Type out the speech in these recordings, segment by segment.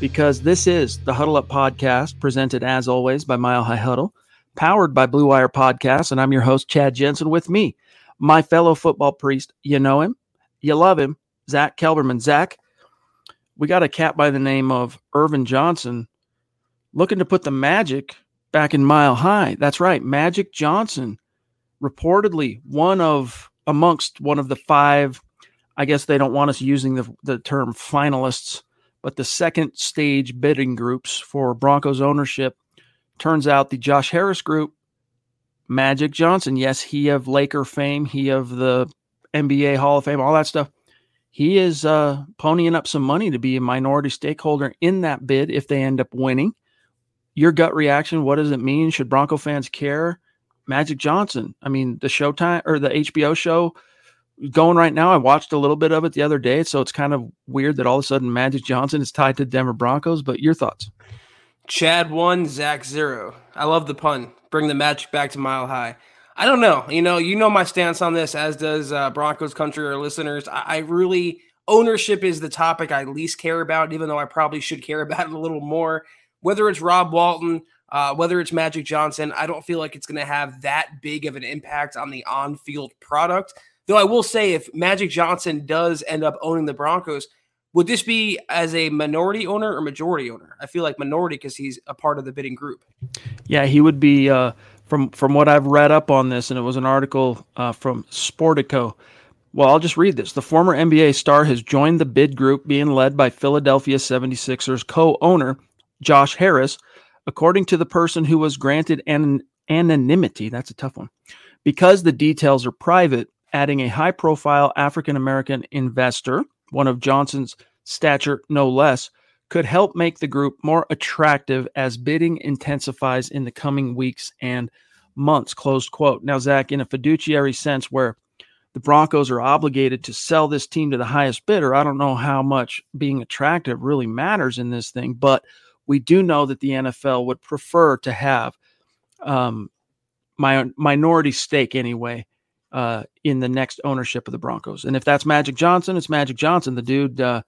Because this is the Huddle Up Podcast, presented as always by Mile High Huddle, powered by Blue Wire Podcast, and I'm your host, Chad Jensen, with me, my fellow football priest. You know him, you love him, Zach Kelberman. Zach, we got a cat by the name of Earvin Johnson looking to put the magic back in Mile High. That's right, Magic Johnson, reportedly one of amongst one of the five. I guess they don't want us using the, the term finalists but the second stage bidding groups for Broncos ownership turns out the Josh Harris group, Magic Johnson, yes, he of Laker fame, he of the NBA Hall of Fame, all that stuff. He is uh, ponying up some money to be a minority stakeholder in that bid if they end up winning. Your gut reaction, what does it mean? Should Bronco fans care? Magic Johnson, I mean, the Showtime or the HBO show going right now. I watched a little bit of it the other day, so it's kind of weird that all of a sudden Magic Johnson is tied to Denver Broncos. But your thoughts? Chad one, Zach zero. I love the pun. Bring the magic back to Mile High. I don't know. You know, you know my stance on this, as does uh, Broncos country or listeners. I, I really ownership is the topic I least care about, even though I probably should care about it a little more. Whether it's Rob Walton, uh, whether it's Magic Johnson, I don't feel like it's going to have that big of an impact on the on-field product. Though I will say, if Magic Johnson does end up owning the Broncos, would this be as a minority owner or majority owner? I feel like minority because he's a part of the bidding group. Yeah, he would be. Uh, from from what I've read up on this, and it was an article uh, from Sportico. Well, I'll just read this. The former NBA star has joined the bid group being led by Philadelphia 76ers co-owner Josh Harris, according to the person who was granted an anonymity. That's a tough one. Because the details are private, adding a high profile African American investor, one of Johnson's stature no less, could help make the group more attractive as bidding intensifies in the coming weeks and months. Closed quote. Now, Zach, in a fiduciary sense where the Broncos are obligated to sell this team to the highest bidder, I don't know how much being attractive really matters in this thing, but we do know that the NFL would prefer to have um, my minority stake anyway uh, in the next ownership of the Broncos. And if that's Magic Johnson, it's Magic Johnson. The dude uh,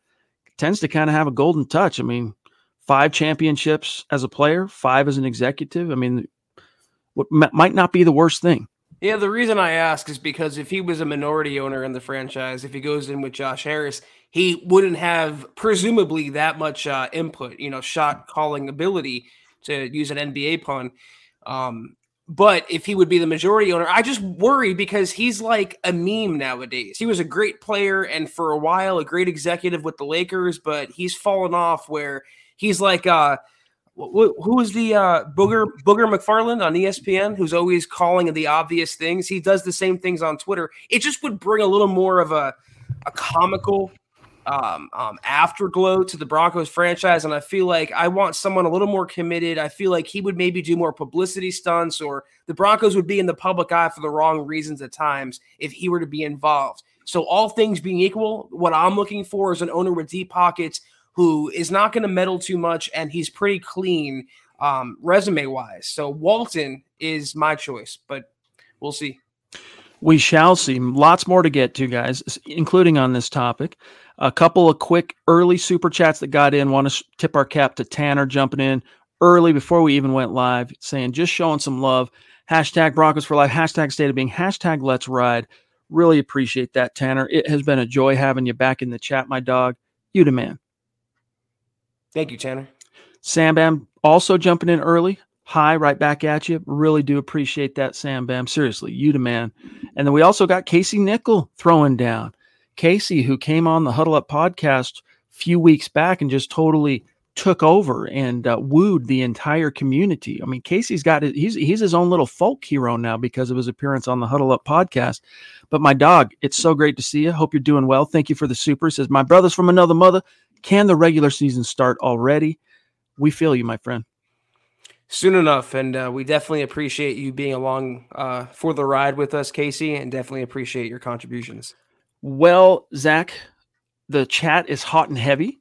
tends to kind of have a golden touch. I mean, five championships as a player, five as an executive. I mean, what m- might not be the worst thing. Yeah, the reason I ask is because if he was a minority owner in the franchise, if he goes in with Josh Harris, he wouldn't have presumably that much uh, input, you know, shot calling ability to use an NBA pun. Um, but if he would be the majority owner, I just worry because he's like a meme nowadays. He was a great player and for a while a great executive with the Lakers, but he's fallen off where he's like uh who is the uh, Booger Booger McFarland on ESPN, who's always calling the obvious things. He does the same things on Twitter. It just would bring a little more of a a comical um, um, afterglow to the Broncos franchise, and I feel like I want someone a little more committed. I feel like he would maybe do more publicity stunts, or the Broncos would be in the public eye for the wrong reasons at times if he were to be involved. So, all things being equal, what I'm looking for is an owner with deep pockets who is not going to meddle too much, and he's pretty clean um, resume wise. So Walton is my choice, but we'll see. We shall see. Lots more to get to, guys, including on this topic. A couple of quick early super chats that got in. Want to tip our cap to Tanner jumping in early before we even went live, saying just showing some love. Hashtag Broncos for Life, hashtag State of Being, hashtag Let's Ride. Really appreciate that, Tanner. It has been a joy having you back in the chat, my dog. You the man. Thank you, Tanner. Sam Bam also jumping in early. Hi, right back at you. Really do appreciate that, Sam Bam. Seriously, you the man. And then we also got Casey Nickel throwing down. Casey, who came on the Huddle Up podcast a few weeks back and just totally took over and uh, wooed the entire community. I mean, Casey's got it. He's he's his own little folk hero now because of his appearance on the Huddle Up podcast. But my dog, it's so great to see you. Hope you're doing well. Thank you for the super. Says my brothers from another mother. Can the regular season start already? We feel you, my friend. Soon enough, and uh, we definitely appreciate you being along uh, for the ride with us, Casey, and definitely appreciate your contributions. Well, Zach, the chat is hot and heavy.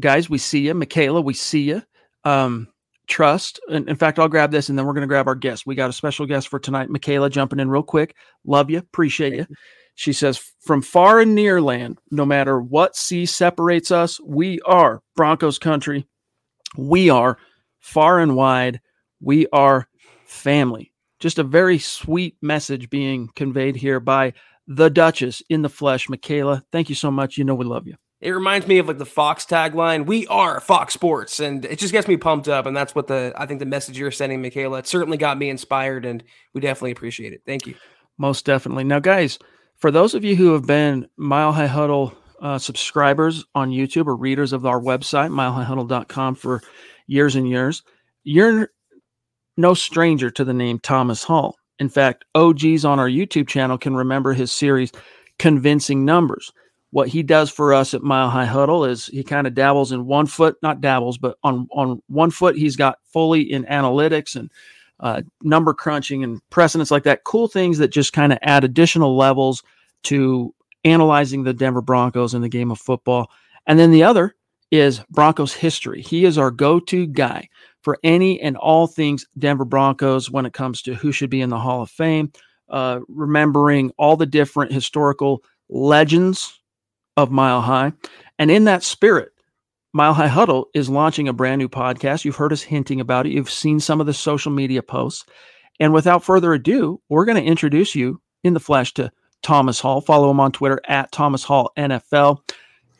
Guys, we see you. Michaela, we see you. Um, trust. And in fact, I'll grab this and then we're going to grab our guest. We got a special guest for tonight. Michaela jumping in real quick. Love you. Appreciate you. She says, From far and near land, no matter what sea separates us, we are Broncos country. We are far and wide. We are family. Just a very sweet message being conveyed here by the Duchess in the flesh. Michaela, thank you so much. You know we love you. It reminds me of like the Fox tagline, "We are Fox Sports," and it just gets me pumped up. And that's what the I think the message you're sending, Michaela, it certainly got me inspired, and we definitely appreciate it. Thank you. Most definitely. Now, guys, for those of you who have been Mile High Huddle uh, subscribers on YouTube or readers of our website, milehighhuddle.com, for years and years, you're no stranger to the name Thomas Hall. In fact, OGs on our YouTube channel can remember his series, Convincing Numbers. What he does for us at Mile High Huddle is he kind of dabbles in one foot, not dabbles, but on, on one foot, he's got fully in analytics and uh, number crunching and precedents like that. Cool things that just kind of add additional levels to analyzing the Denver Broncos in the game of football. And then the other is Broncos history. He is our go to guy for any and all things Denver Broncos when it comes to who should be in the Hall of Fame, uh, remembering all the different historical legends of Mile High. And in that spirit, Mile High Huddle is launching a brand new podcast. You've heard us hinting about it. You've seen some of the social media posts. And without further ado, we're going to introduce you in the flesh to Thomas Hall. Follow him on Twitter at Thomas Hall NFL.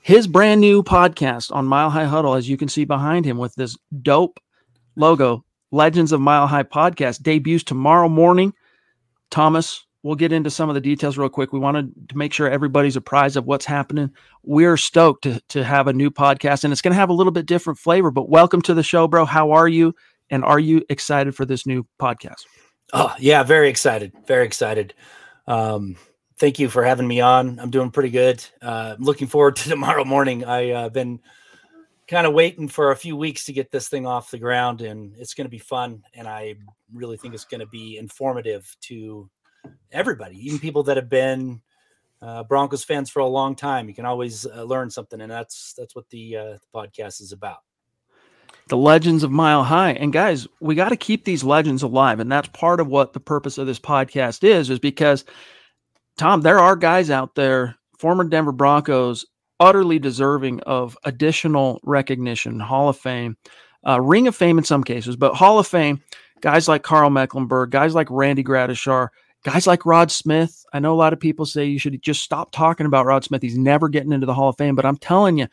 His brand new podcast on Mile High Huddle, as you can see behind him with this dope logo, Legends of Mile High podcast, debuts tomorrow morning. Thomas, we'll get into some of the details real quick. We wanted to make sure everybody's apprised of what's happening. We're stoked to, to have a new podcast, and it's going to have a little bit different flavor. But welcome to the show, bro. How are you? And are you excited for this new podcast? Oh, yeah, very excited. Very excited. Um, thank you for having me on. I'm doing pretty good. Uh, looking forward to tomorrow morning. I've uh, been kind of waiting for a few weeks to get this thing off the ground, and it's going to be fun. And I really think it's going to be informative to everybody, even people that have been uh, Broncos fans for a long time. You can always uh, learn something, and that's that's what the, uh, the podcast is about. The legends of Mile High, and guys, we got to keep these legends alive, and that's part of what the purpose of this podcast is. Is because Tom, there are guys out there, former Denver Broncos, utterly deserving of additional recognition, Hall of Fame, uh, Ring of Fame in some cases, but Hall of Fame. Guys like Karl Mecklenburg, guys like Randy Gradishar, guys like Rod Smith. I know a lot of people say you should just stop talking about Rod Smith. He's never getting into the Hall of Fame, but I'm telling you,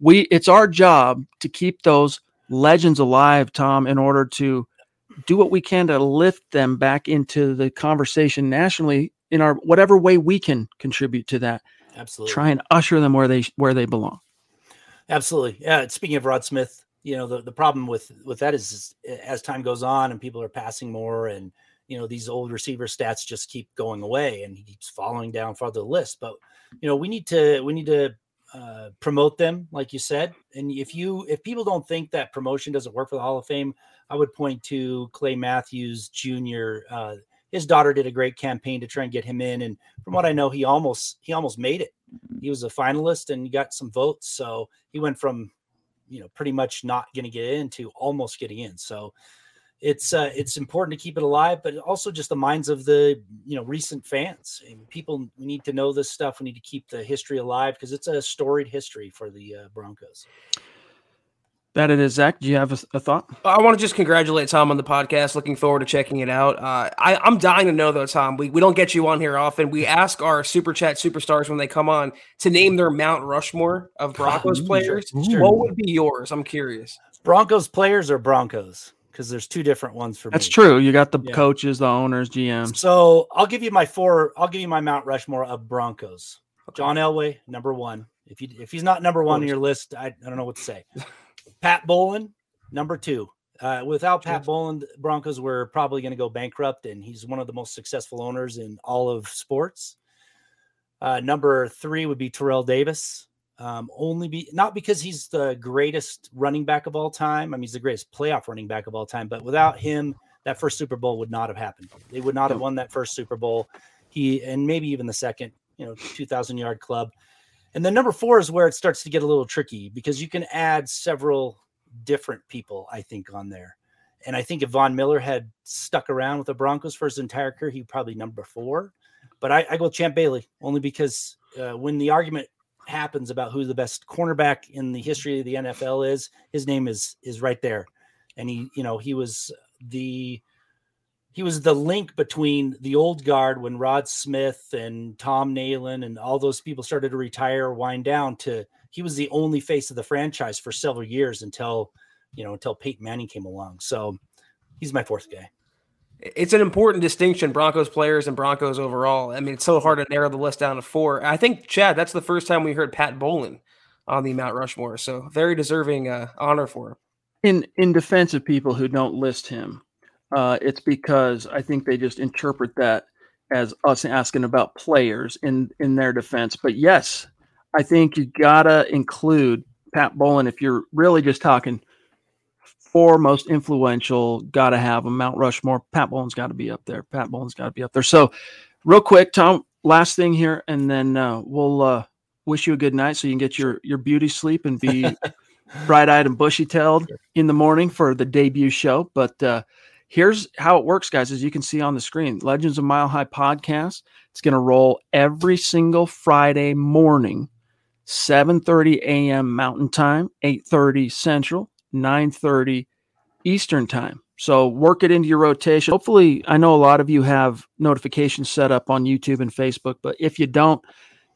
we it's our job to keep those legends alive, Tom, in order to do what we can to lift them back into the conversation nationally in our whatever way we can contribute to that. Absolutely. Try and usher them where they where they belong. Absolutely. Yeah. Speaking of Rod Smith, you know the, the problem with with that is, is as time goes on and people are passing more and you know these old receiver stats just keep going away and he keeps following down farther the list but you know we need to we need to uh, promote them like you said and if you if people don't think that promotion doesn't work for the hall of fame i would point to clay matthews jr uh, his daughter did a great campaign to try and get him in and from what i know he almost he almost made it he was a finalist and got some votes so he went from you know pretty much not going to get in to almost getting in so it's uh, it's important to keep it alive, but also just the minds of the you know recent fans. And people we need to know this stuff. We need to keep the history alive because it's a storied history for the uh, Broncos. That it is, Zach. Do you have a, a, thought? I want to just congratulate Tom on the podcast. Looking forward to checking it out. Uh, I, am dying to know though, Tom. We, we don't get you on here often. We ask our super chat superstars when they come on to name their Mount Rushmore of Broncos players. Sure. What would be yours? I'm curious. Broncos players or Broncos? because there's two different ones for That's me. true. You got the yeah. coaches, the owners, GMs. So I'll give you my four. I'll give you my Mount Rushmore of Broncos. Okay. John Elway, number one. If you if he's not number one on your list, I, I don't know what to say. Pat Bowlen, number two. Uh, without Pat Bowlen, Broncos were probably going to go bankrupt, and he's one of the most successful owners in all of sports. Uh, number three would be Terrell Davis. Um, only be not because he's the greatest running back of all time. I mean, he's the greatest playoff running back of all time, but without him, that first Super Bowl would not have happened. They would not have won that first Super Bowl. He and maybe even the second, you know, 2000 yard club. And then number four is where it starts to get a little tricky because you can add several different people, I think, on there. And I think if Von Miller had stuck around with the Broncos for his entire career, he'd probably number four. But I, I go Champ Bailey only because uh, when the argument happens about who the best cornerback in the history of the NFL is, his name is is right there. And he, you know, he was the he was the link between the old guard when Rod Smith and Tom Nalen and all those people started to retire or wind down to he was the only face of the franchise for several years until you know until Peyton Manning came along. So he's my fourth guy. It's an important distinction broncos players and broncos overall. I mean it's so hard to narrow the list down to four. I think chad that's the first time we heard pat bowlen on the mount rushmore so very deserving uh, honor for him. In in defense of people who don't list him uh, it's because i think they just interpret that as us asking about players in in their defense but yes i think you gotta include pat bowlen if you're really just talking four most influential, got to have a Mount Rushmore. Pat Bowlen's got to be up there. Pat Bowlen's got to be up there. So, real quick, Tom, last thing here, and then uh, we'll uh, wish you a good night so you can get your your beauty sleep and be bright eyed and bushy tailed in the morning for the debut show. But uh, here's how it works, guys. As you can see on the screen, Legends of Mile High podcast. It's going to roll every single Friday morning. 7:30 a.m. Mountain Time, 8:30 Central, 9:30 Eastern time. So work it into your rotation. Hopefully, I know a lot of you have notifications set up on YouTube and Facebook, but if you don't,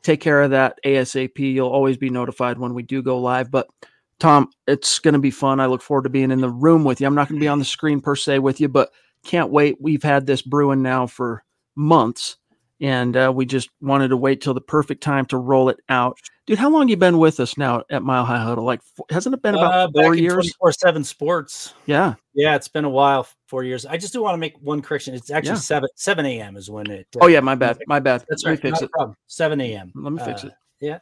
take care of that ASAP. You'll always be notified when we do go live. But Tom, it's going to be fun. I look forward to being in the room with you. I'm not going to be on the screen per se with you, but can't wait. We've had this brewing now for months and uh, we just wanted to wait till the perfect time to roll it out. Dude, how long you been with us now at Mile High Huddle? Like, hasn't it been about uh, four years? Four seven sports. Yeah, yeah, it's been a while. Four years. I just do want to make one correction. It's actually yeah. seven seven a.m. is when it. Uh, oh yeah, my bad. My bad. That's Let right. Me fix it. Seven a.m. Let me fix it. Yeah.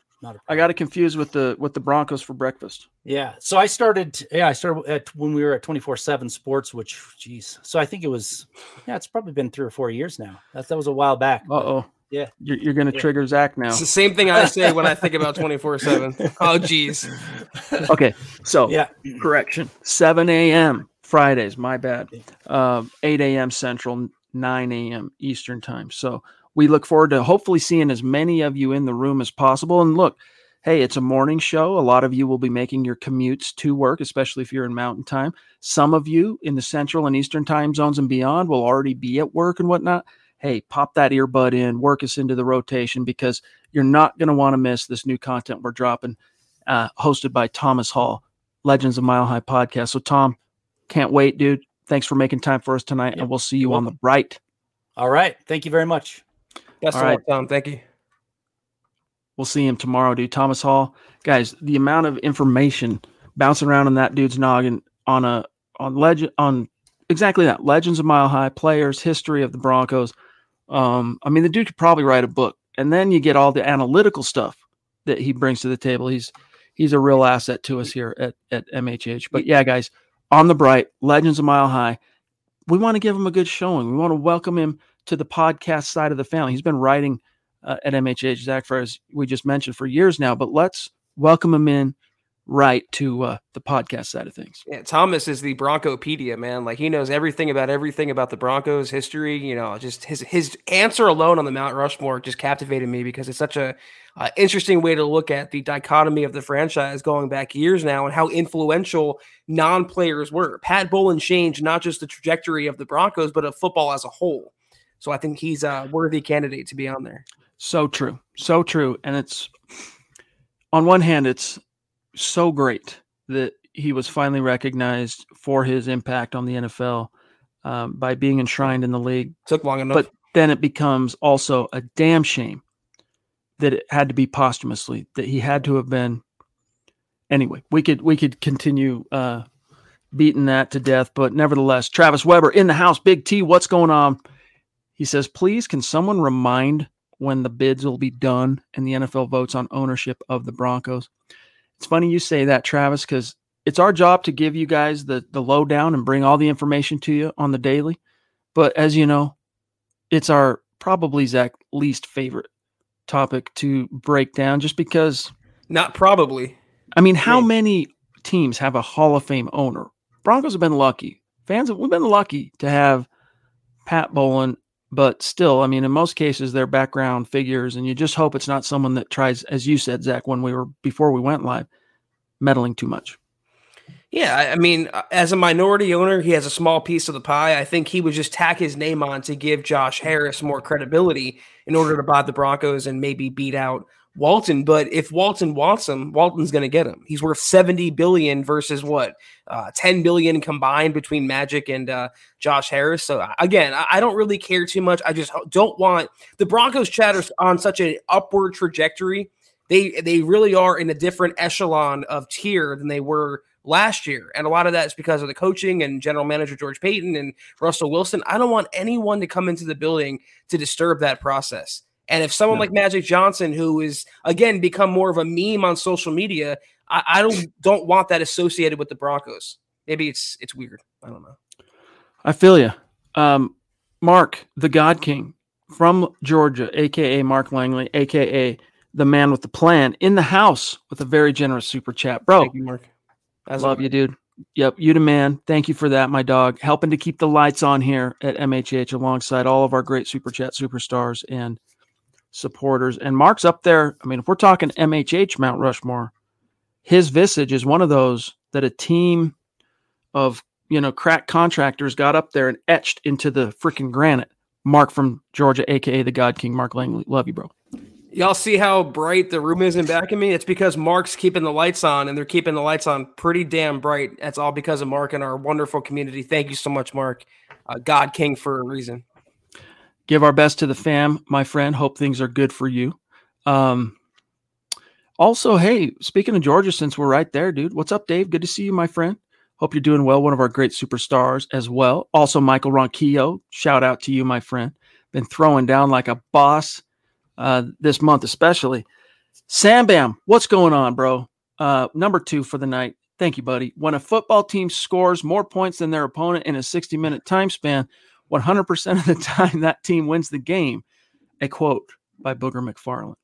I got it confused with the with the Broncos for breakfast. Yeah, so I started. Yeah, I started at when we were at twenty four seven Sports, which, geez, so I think it was. Yeah, it's probably been three or four years now. That that was a while back. Uh oh. Yeah. You're, you're going to yeah. trigger Zach now. It's the same thing I say when I think about 24 7. Oh, geez. okay. So, yeah. Correction 7 a.m. Fridays. My bad. Uh, 8 a.m. Central, 9 a.m. Eastern time. So, we look forward to hopefully seeing as many of you in the room as possible. And look, hey, it's a morning show. A lot of you will be making your commutes to work, especially if you're in mountain time. Some of you in the central and eastern time zones and beyond will already be at work and whatnot hey, pop that earbud in, work us into the rotation because you're not going to want to miss this new content we're dropping, uh, hosted by Thomas Hall, Legends of Mile High podcast. So, Tom, can't wait, dude. Thanks for making time for us tonight, and we'll see you on the bright. All right. Thank you very much. Best All right. luck, Tom. Thank you. We'll see him tomorrow, dude. Thomas Hall. Guys, the amount of information bouncing around in that dude's noggin on a on legend on exactly that legends of Mile High players, history of the Broncos. Um, I mean, the dude could probably write a book, and then you get all the analytical stuff that he brings to the table. He's he's a real asset to us here at at MHH. But yeah, guys, on the bright, Legends of Mile High. We want to give him a good showing. We want to welcome him to the podcast side of the family. He's been writing uh, at MHH, Zach, for as we just mentioned, for years now. But let's welcome him in right to uh, the podcast side of things. Yeah, Thomas is the Broncopedia man. Like he knows everything about everything about the Broncos history. You know, just his his answer alone on the Mount Rushmore just captivated me because it's such a uh, interesting way to look at the dichotomy of the franchise going back years now and how influential non-players were. Pat Bowlen changed not just the trajectory of the Broncos but of football as a whole. So I think he's a worthy candidate to be on there. So true, so true, and it's on one hand, it's so great that he was finally recognized for his impact on the NFL um, by being enshrined in the league. Took long enough. But then it becomes also a damn shame that it had to be posthumously, that he had to have been. Anyway, we could we could continue uh, beating that to death, but nevertheless, Travis Weber in the house. Big T, what's going on? He says, please, can someone remind when the bids will be done and the NFL votes on ownership of the Broncos? It's funny you say that, Travis, because it's our job to give you guys the the lowdown and bring all the information to you on the daily. But as you know, it's our probably Zach least favorite topic to break down, just because. Not probably. I mean, how many teams have a Hall of Fame owner? Broncos have been lucky. Fans have we've been lucky to have Pat Bowlen, but still, I mean, in most cases, they're background figures, and you just hope it's not someone that tries, as you said, Zach, when we were before we went live, meddling too much. Yeah, I mean, uh, as a minority owner, he has a small piece of the pie. I think he would just tack his name on to give Josh Harris more credibility in order to buy the Broncos and maybe beat out Walton. But if Walton wants him, Walton's going to get him. He's worth 70 billion versus what? Uh, 10 billion combined between Magic and uh, Josh Harris. So uh, again, I, I don't really care too much. I just don't want the Broncos chatter on such an upward trajectory. They they really are in a different echelon of tier than they were last year. And a lot of that is because of the coaching and general manager George Paton and Russell Wilson. I don't want anyone to come into the building to disturb that process. And if someone no. like Magic Johnson, who is again become more of a meme on social media, I, I don't don't want that associated with the Broncos. Maybe it's it's weird. I don't know. I feel you. Um, Mark, the God King from Georgia, aka Mark Langley, aka the man with the plan, in the house with a very generous super chat, bro. Thank you, Mark. As Love you, dude. Yep, you the man. Thank you for that, my dog. Helping to keep the lights on here at MHH alongside all of our great super chat superstars and supporters. And Mark's up there. I mean, if we're talking MHH Mount Rushmore, his visage is one of those that a team of you know crack contractors got up there and etched into the freaking granite. Mark from Georgia, aka the God King, Mark Langley. Love you, bro. Y'all see how bright the room is in back of me? It's because Mark's keeping the lights on, and they're keeping the lights on pretty damn bright. That's all because of Mark and our wonderful community. Thank you so much, Mark. Uh, God King for a reason. Give our best to the fam, my friend. Hope things are good for you. Um, also, hey, speaking of Georgia, since we're right there, dude, what's up, Dave? Good to see you, my friend. Hope you're doing well. One of our great superstars as well. Also, Michael Ronquillo, shout out to you, my friend. Been throwing down like a boss uh, this month, especially. Sam Bam, what's going on, bro? Uh, number two for the night. Thank you, buddy. When a football team scores more points than their opponent in a 60 minute time span, 100% of the time that team wins the game. A quote by Booger McFarland.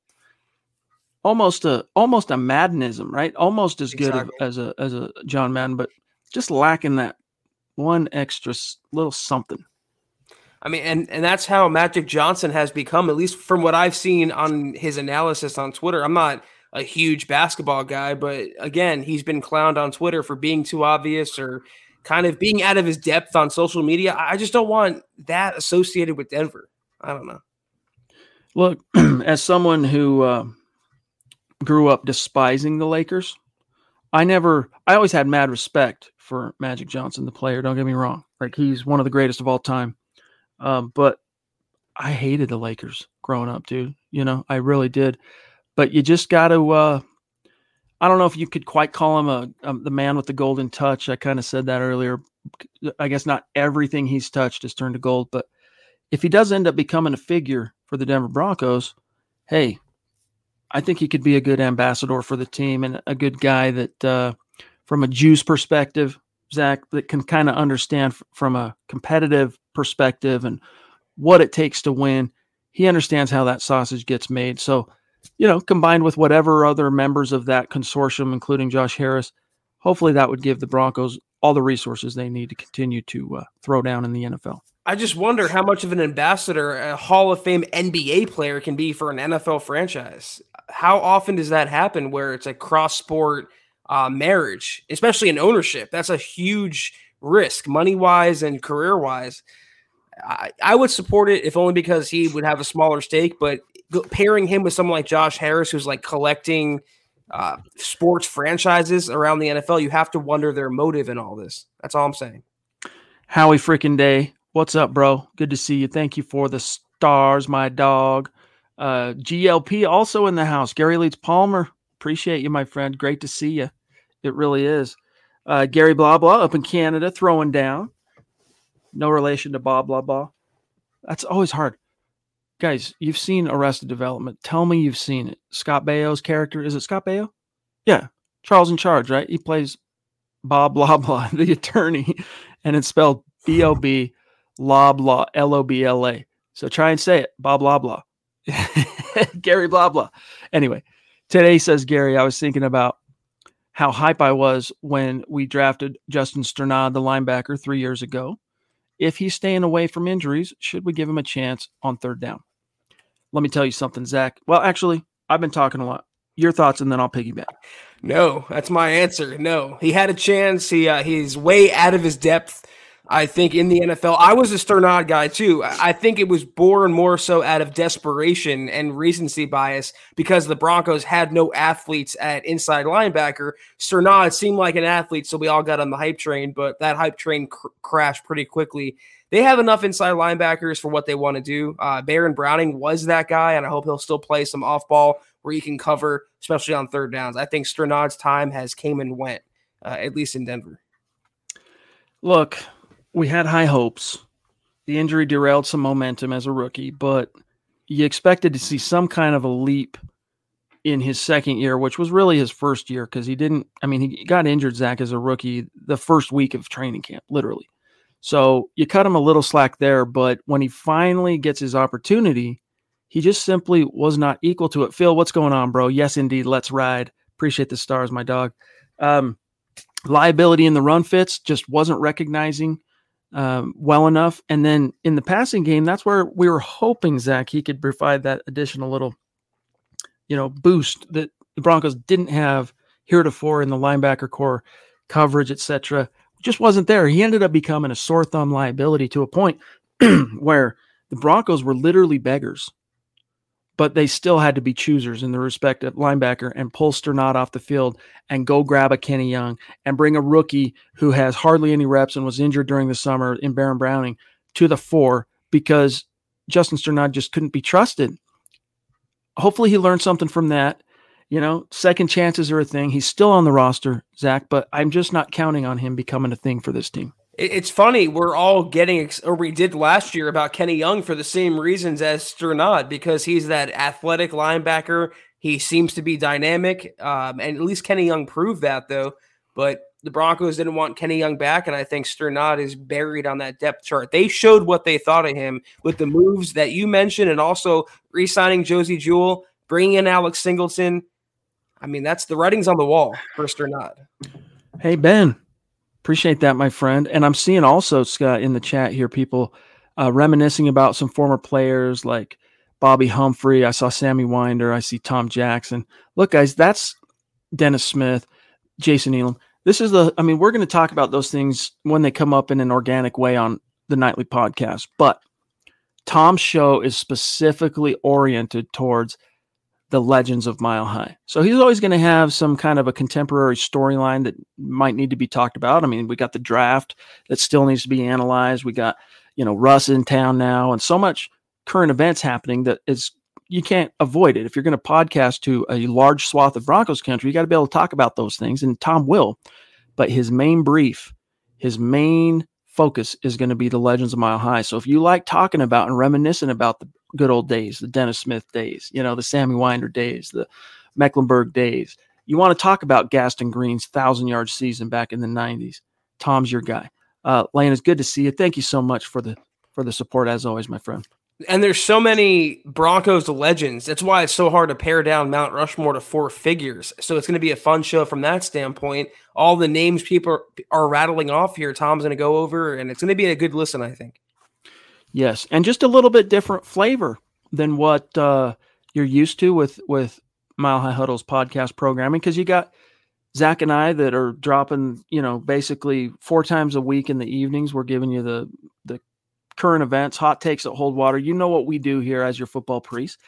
Almost a almost a Maddenism, right? Almost as good exactly. as a as a John Madden, but just lacking that one extra little something. I mean, and and that's how Magic Johnson has become, at least from what I've seen on his analysis on Twitter. I'm not a huge basketball guy, but again, he's been clowned on Twitter for being too obvious or kind of being out of his depth on social media. I just don't want that associated with Denver. I don't know. Look, as someone who uh, grew up despising the Lakers, I never, I always had mad respect for Magic Johnson, the player. Don't get me wrong. Like he's one of the greatest of all time. Um, but I hated the Lakers growing up, dude. You know, I really did. But you just got to. Uh, I don't know if you could quite call him a, a the man with the golden touch. I kind of said that earlier. I guess not everything he's touched has turned to gold, but if he does end up becoming a figure for the Denver Broncos, hey, I think he could be a good ambassador for the team and a good guy that, uh, from a juice perspective, Zach, that can kind of understand f- from a competitive perspective and what it takes to win. He understands how that sausage gets made. So, you know, combined with whatever other members of that consortium, including Josh Harris, hopefully that would give the Broncos all the resources they need to continue to uh, throw down in the NFL. I just wonder how much of an ambassador a Hall of Fame NBA player can be for an NFL franchise. How often does that happen where it's a cross sport uh, marriage, especially in ownership? That's a huge risk, money wise and career wise. I, I would support it if only because he would have a smaller stake, but pairing him with someone like Josh Harris, who's like collecting uh, sports franchises around the NFL, you have to wonder their motive in all this. That's all I'm saying. Howie freaking day. What's up, bro? Good to see you. Thank you for the stars, my dog. Uh, GLP also in the house. Gary Leeds Palmer. Appreciate you, my friend. Great to see you. It really is. Uh, Gary Blah Blah up in Canada throwing down. No relation to Bob Loblaw. That's always hard. Guys, you've seen Arrested Development. Tell me you've seen it. Scott Baio's character. Is it Scott Baio? Yeah. Charles in charge, right? He plays Bob Loblaw, the attorney, and it's spelled B O B Lob Law, L O B L A. So try and say it. Bob Loblaw. Gary Blah Blah. Anyway, today says Gary, I was thinking about how hype I was when we drafted Justin Strnad, the linebacker, three years ago. If he's staying away from injuries, should we give him a chance on third down? Let me tell you something, Zach. Well, actually, I've been talking a lot. Your thoughts, and then I'll piggyback. No, that's my answer. No, he had a chance. He uh, he's way out of his depth. I think in the NFL, I was a Strnad guy too. I think it was born more so out of desperation and recency bias because the Broncos had no athletes at inside linebacker. Strnad seemed like an athlete, so we all got on the hype train, but that hype train cr- crashed pretty quickly. They have enough inside linebackers for what they want to do. Uh, Baron Browning was that guy, and I hope he'll still play some off ball where he can cover, especially on third downs. I think Strnad's time has came and went, uh, at least in Denver. Look, we had high hopes. The injury derailed some momentum as a rookie, but you expected to see some kind of a leap in his second year, which was really his first year because he didn't. I mean, he got injured, Zach, as a rookie the first week of training camp, literally. So you cut him a little slack there, but when he finally gets his opportunity, he just simply was not equal to it. Phil, what's going on, bro? Yes, indeed. Let's ride. Appreciate the stars, my dog. Um, liability in the run fits just wasn't recognizing um, well enough. And then in the passing game, that's where we were hoping Zach he could provide that additional little, you know, boost that the Broncos didn't have heretofore in the linebacker corps coverage, etc. Just wasn't there. He ended up becoming a sore thumb liability to a point where the Broncos were literally beggars but they still had to be choosers in the respect of linebacker and pull Strnad off the field and go grab a Kenny Young and bring a rookie who has hardly any reps and was injured during the summer in Baron Browning to the four because Justin Strnad just couldn't be trusted. Hopefully, he learned something from that. You know, second chances are a thing. He's still on the roster, Zach, but I'm just not counting on him becoming a thing for this team it's funny we're all getting or we did last year about Kenny Young for the same reasons as Strnad because he's that athletic linebacker. He seems to be dynamic, um, and at least Kenny Young proved that though. But the Broncos didn't want Kenny Young back, and I think Strnad is buried on that depth chart. They showed what they thought of him with the moves that you mentioned, and also re-signing Josey Jewell, bringing in Alex Singleton. I mean, that's the writings on the wall first or not. Hey Ben, Appreciate that, my friend. And I'm seeing also, Scott, in the chat here, people uh, reminiscing about some former players like Bobby Humphrey. I saw Sammy Winder. I see Tom Jackson. Look, guys, that's Dennis Smith, Jason Elam. This is the, I mean, we're going to talk about those things when they come up in an organic way on the nightly podcast. But Tom's show is specifically oriented towards the legends of Mile High. So he's always going to have some kind of a contemporary storyline that might need to be talked about. I mean, we got the draft that still needs to be analyzed. We got, you know, Russ in town now and so much current events happening that is you can't avoid it. If you're going to podcast to a large swath of Broncos country, you got to be able to talk about those things. And Tom will, but his main brief, his main focus is going to be the legends of Mile High. So if you like talking about and reminiscing about the good old days, the Dennis Smith days, you know, the Sammy Winder days, the Mecklenburg days, you want to talk about Gaston Green's thousand yard season back in the 90s. Tom's your guy. Uh, Lane, it's good to see you. Thank you so much for the for the support as always, my friend. And there's so many Broncos legends. That's why it's so hard to pare down Mount Rushmore to four figures. So it's going to be a fun show from that standpoint. All the names people are, are rattling off here, Tom's going to go over, and it's going to be a good listen, I think. Yes, and just a little bit different flavor than what uh, you're used to with with Mile High Huddle's podcast programming because you got Zach and I that are dropping, you know, basically four times a week in the evenings. We're giving you the the current events, hot takes that hold water. You know what we do here as your football priest.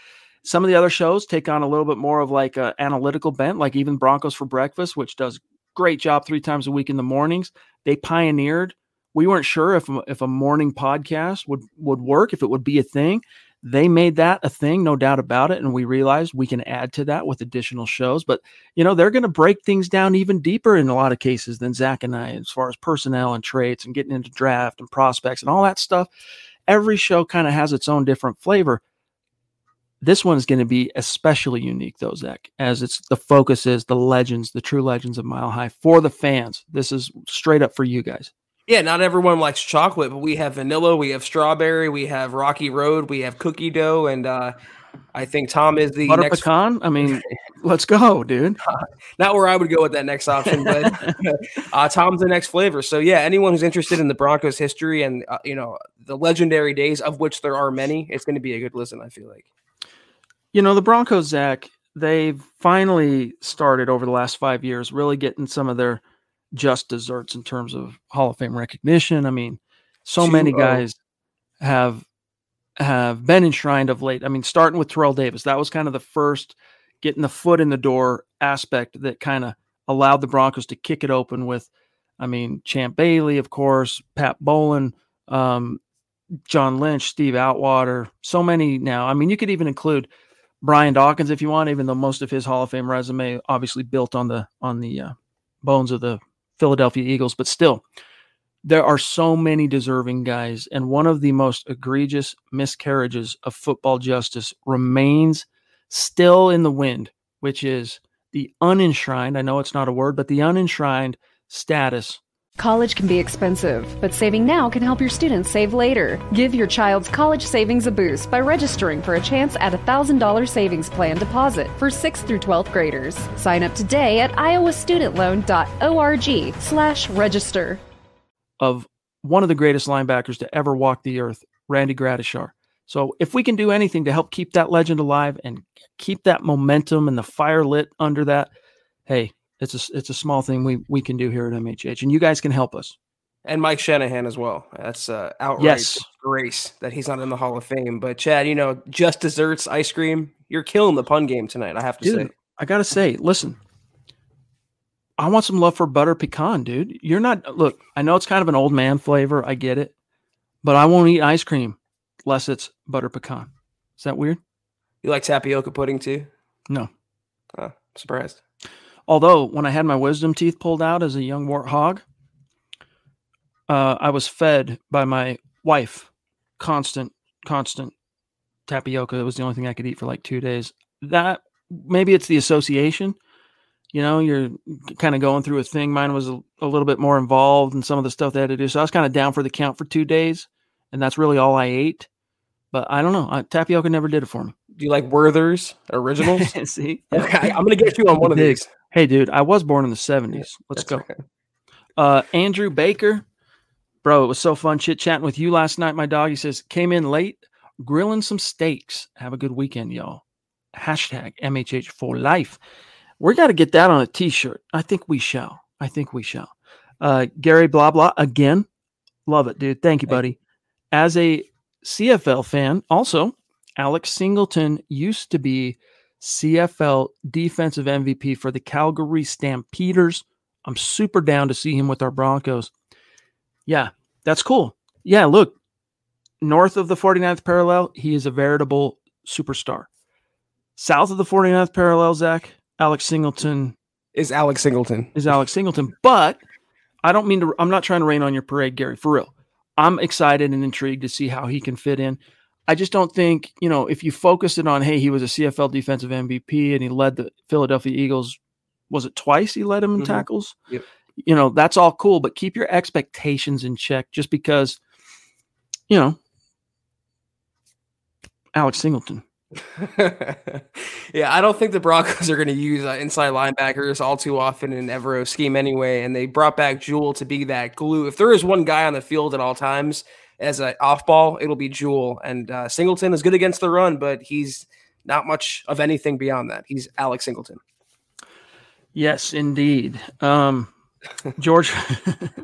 Some of the other shows take on a little bit more of like an analytical bent, like even Broncos for Breakfast, which does great job three times a week in the mornings. They pioneered. We weren't sure if if a morning podcast would would work, if it would be a thing. They made that a thing, no doubt about it. And we realized we can add to that with additional shows. But, you know, they're going to break things down even deeper in a lot of cases than Zach and I, as far as personnel and traits and getting into draft and prospects and all that stuff. Every show kind of has its own different flavor. This one is going to be especially unique, though, Zach, as it's the focus is the legends, the true legends of Mile High for the fans. This is straight up for you guys. Yeah, not everyone likes chocolate, but we have vanilla, we have strawberry, we have rocky road, we have cookie dough, and uh, I think Tom is the butter next pecan. I mean, let's go, dude. not where I would go with that next option, but uh, Tom's the next flavor. So yeah, anyone who's interested in the Broncos history and uh, you know the legendary days of which there are many, it's going to be a good listen. I feel like. You know the Broncos, Zach. They've finally started over the last five years, really getting some of their just desserts in terms of Hall of Fame recognition. I mean, so many guys have have been enshrined of late. I mean, starting with Terrell Davis, that was kind of the first getting the foot in the door aspect that kind of allowed the Broncos to kick it open with, I mean, Champ Bailey, of course, Pat Bowlen, um, John Lynch, Steve Atwater, so many now. I mean, you could even include Brian Dawkins if you want, even though most of his Hall of Fame resume obviously built on the on the uh, bones of the Philadelphia Eagles, but still, there are so many deserving guys. And one of the most egregious miscarriages of football justice remains still in the wind, which is the unenshrined, I know it's not a word, but the unenshrined status College can be expensive, but saving now can help your students save later. Give your child's college savings a boost by registering for a chance at a $1,000 savings plan deposit for 6th through 12th graders. Sign up today at iowastudentloan.org slash register. Of one of the greatest linebackers to ever walk the earth, Randy Gradishar. So if we can do anything to help keep that legend alive and keep that momentum and the fire lit under that, hey, it's a it's a small thing we we can do here at MHH, and you guys can help us. And Mike Shanahan as well. That's uh, outright yes. grace that he's not in the Hall of Fame. But Chad, you know, just desserts, ice cream. You're killing the pun game tonight. I have to dude, say. I gotta say, listen. I want some love for butter pecan, dude. You're not look. I know it's kind of an old man flavor. I get it, but I won't eat ice cream unless it's butter pecan. Is that weird? You like tapioca pudding too? No. Oh, surprised. Although when I had my wisdom teeth pulled out as a young warthog, uh, I was fed by my wife constant, constant tapioca. It was the only thing I could eat for like two days. That maybe it's the association. You know, you're kind of going through a thing. Mine was a, a little bit more involved in some of the stuff they had to do. So I was kind of down for the count for two days, and that's really all I ate. But I don't know. I, tapioca never did it for me. Do you like Werther's originals? See, okay, I'm gonna get you on one of these. Hey, dude, I was born in the 70s. Let's go. Right. Uh, Andrew Baker, bro, it was so fun chit chatting with you last night. My dog, he says, came in late, grilling some steaks. Have a good weekend, y'all. Hashtag MHH for life. We got to get that on a t shirt. I think we shall. I think we shall. Uh, Gary blah blah again. Love it, dude. Thank you, buddy. As a CFL fan, also, Alex Singleton used to be CFL defensive MVP for the Calgary Stampeders. I'm super down to see him with our Broncos. Yeah, that's cool. Yeah, look, north of the 49th parallel, he is a veritable superstar. South of the 49th parallel, Zach, Alex Singleton Is Alex Singleton. is Alex Singleton. But I don't mean to, I'm not trying to rain on your parade, Gary, for real. I'm excited and intrigued to see how he can fit in. I just don't think, you know, if you focus it on, hey, he was a CFL defensive MVP and he led the Philadelphia Eagles, was it twice he led him in Mhm. tackles? Yep. You know, that's all cool, but keep your expectations in check just because, you know, Alex Singleton. yeah, I don't think the Broncos are going to use uh, inside linebackers all too often in Evero scheme anyway. And they brought back Jewell to be that glue. If there is one guy on the field at all times as an off ball, it'll be Jewell. And uh, Singleton is good against the run, but he's not much of anything beyond that. He's Alex Singleton. Yes, indeed. Um, George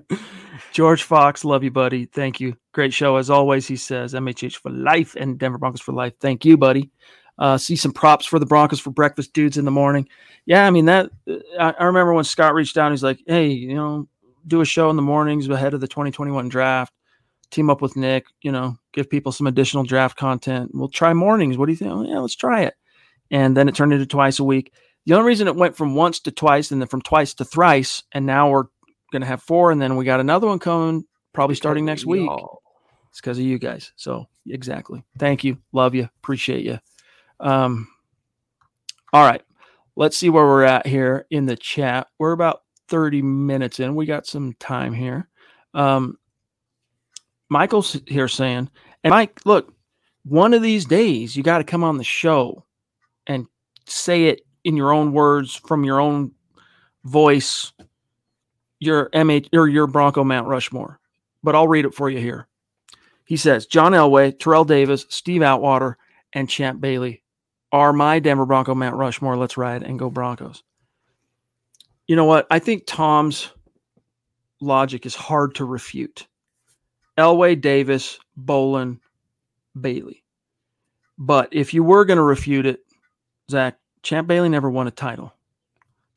George Fox, love you, buddy. Thank you. Great show as always. He says MHH for life and Denver Broncos for life. Thank you, buddy. Uh, see some props for the Broncos for breakfast dudes in the morning. Yeah, I mean that. I, I remember when Scott reached out. He's like, "Hey, you know, do a show in the mornings ahead of the 2021 draft. Team up with Nick. You know, give people some additional draft content. We'll try mornings. What do you think? Oh, yeah, let's try it." And then it turned into twice a week. The only reason it went from once to twice and then from twice to thrice, and now we're going to have four, and then we got another one coming probably starting next week. y'all. It's because of you guys. So exactly. Thank you. Love you. Appreciate you. Um, all right. Let's see where we're at here in the chat. We're about 30 minutes in. We got some time here. Um, Michael's here saying, and Mike, look, one of these days you got to come on the show and say it in your own words from your own voice, your MH or your Bronco Mount Rushmore. But I'll read it for you here. He says John Elway, Terrell Davis, Steve Atwater, and Champ Bailey are my Denver Bronco Mount Rushmore. Let's ride and go Broncos. You know what? I think Tom's logic is hard to refute. Elway, Davis, Bolin, Bailey. But if you were going to refute it, Zach, Champ Bailey never won a title.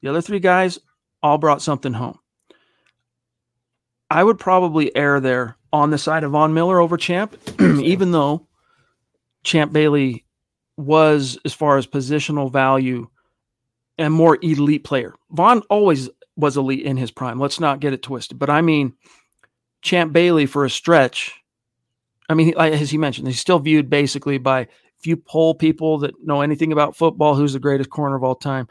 The other three guys all brought something home. I would probably err there on the side of Von Miller over Champ, even though Champ Bailey was, as far as positional value, a more elite player. Von always was elite in his prime. Let's not get it twisted. But I mean, Champ Bailey for a stretch. I mean, as he mentioned, he's still viewed basically by if you poll people that know anything about football, who's the greatest corner of all time,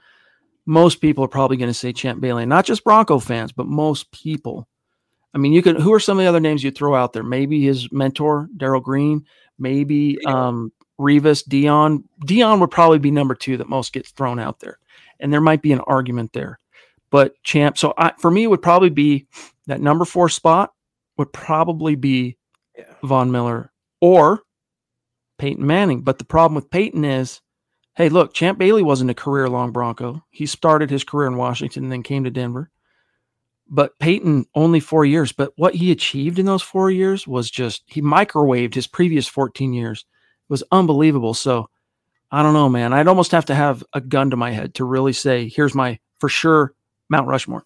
most people are probably going to say Champ Bailey. Not just Bronco fans, but most people. I mean, you can. Who are some of the other names you throw out there? Maybe his mentor, Darrell Green. Maybe um, Revis, Deion. Deion would probably be number two that most gets thrown out there, and there might be an argument there. But Champ. So I, for me, it would probably be that number four spot would probably be Yeah. Von Miller or Peyton Manning. But the problem with Peyton is, hey, look, Champ Bailey wasn't a career long Bronco. He started his career in Washington and then came to Denver. But Peyton only four years. But what he achieved in those four years was just he microwaved his previous 14 years. It was unbelievable. So I don't know, man. I'd almost have to have a gun to my head to really say, here's my for sure Mount Rushmore.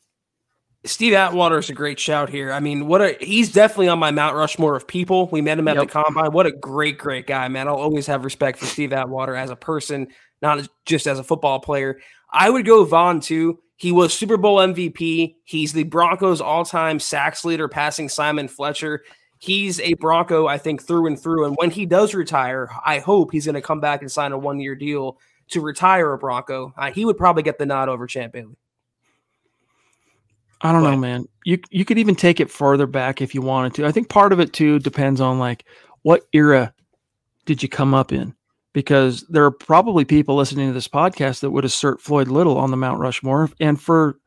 Steve Atwater is a great shout here. I mean, what a he's definitely on my Mount Rushmore of people. We met him at Yep. the combine. What a great, great guy, man. I'll always have respect for Steve Atwater as a person, not as- just as a football player. I would go Von too. He was Super Bowl MVP. He's the Broncos all-time sacks leader, passing Simon Fletcher. He's a Bronco, I think, through and through. And when he does retire, I hope he's going to come back and sign a one-year deal to retire a Bronco. Uh, he would probably get the nod over Champ Bailey. I don't know, man. You you could even take it further back if you wanted to. I think part of it too depends on like what era did you come up in? Because there are probably people listening to this podcast that would assert Floyd Little on the Mount Rushmore and for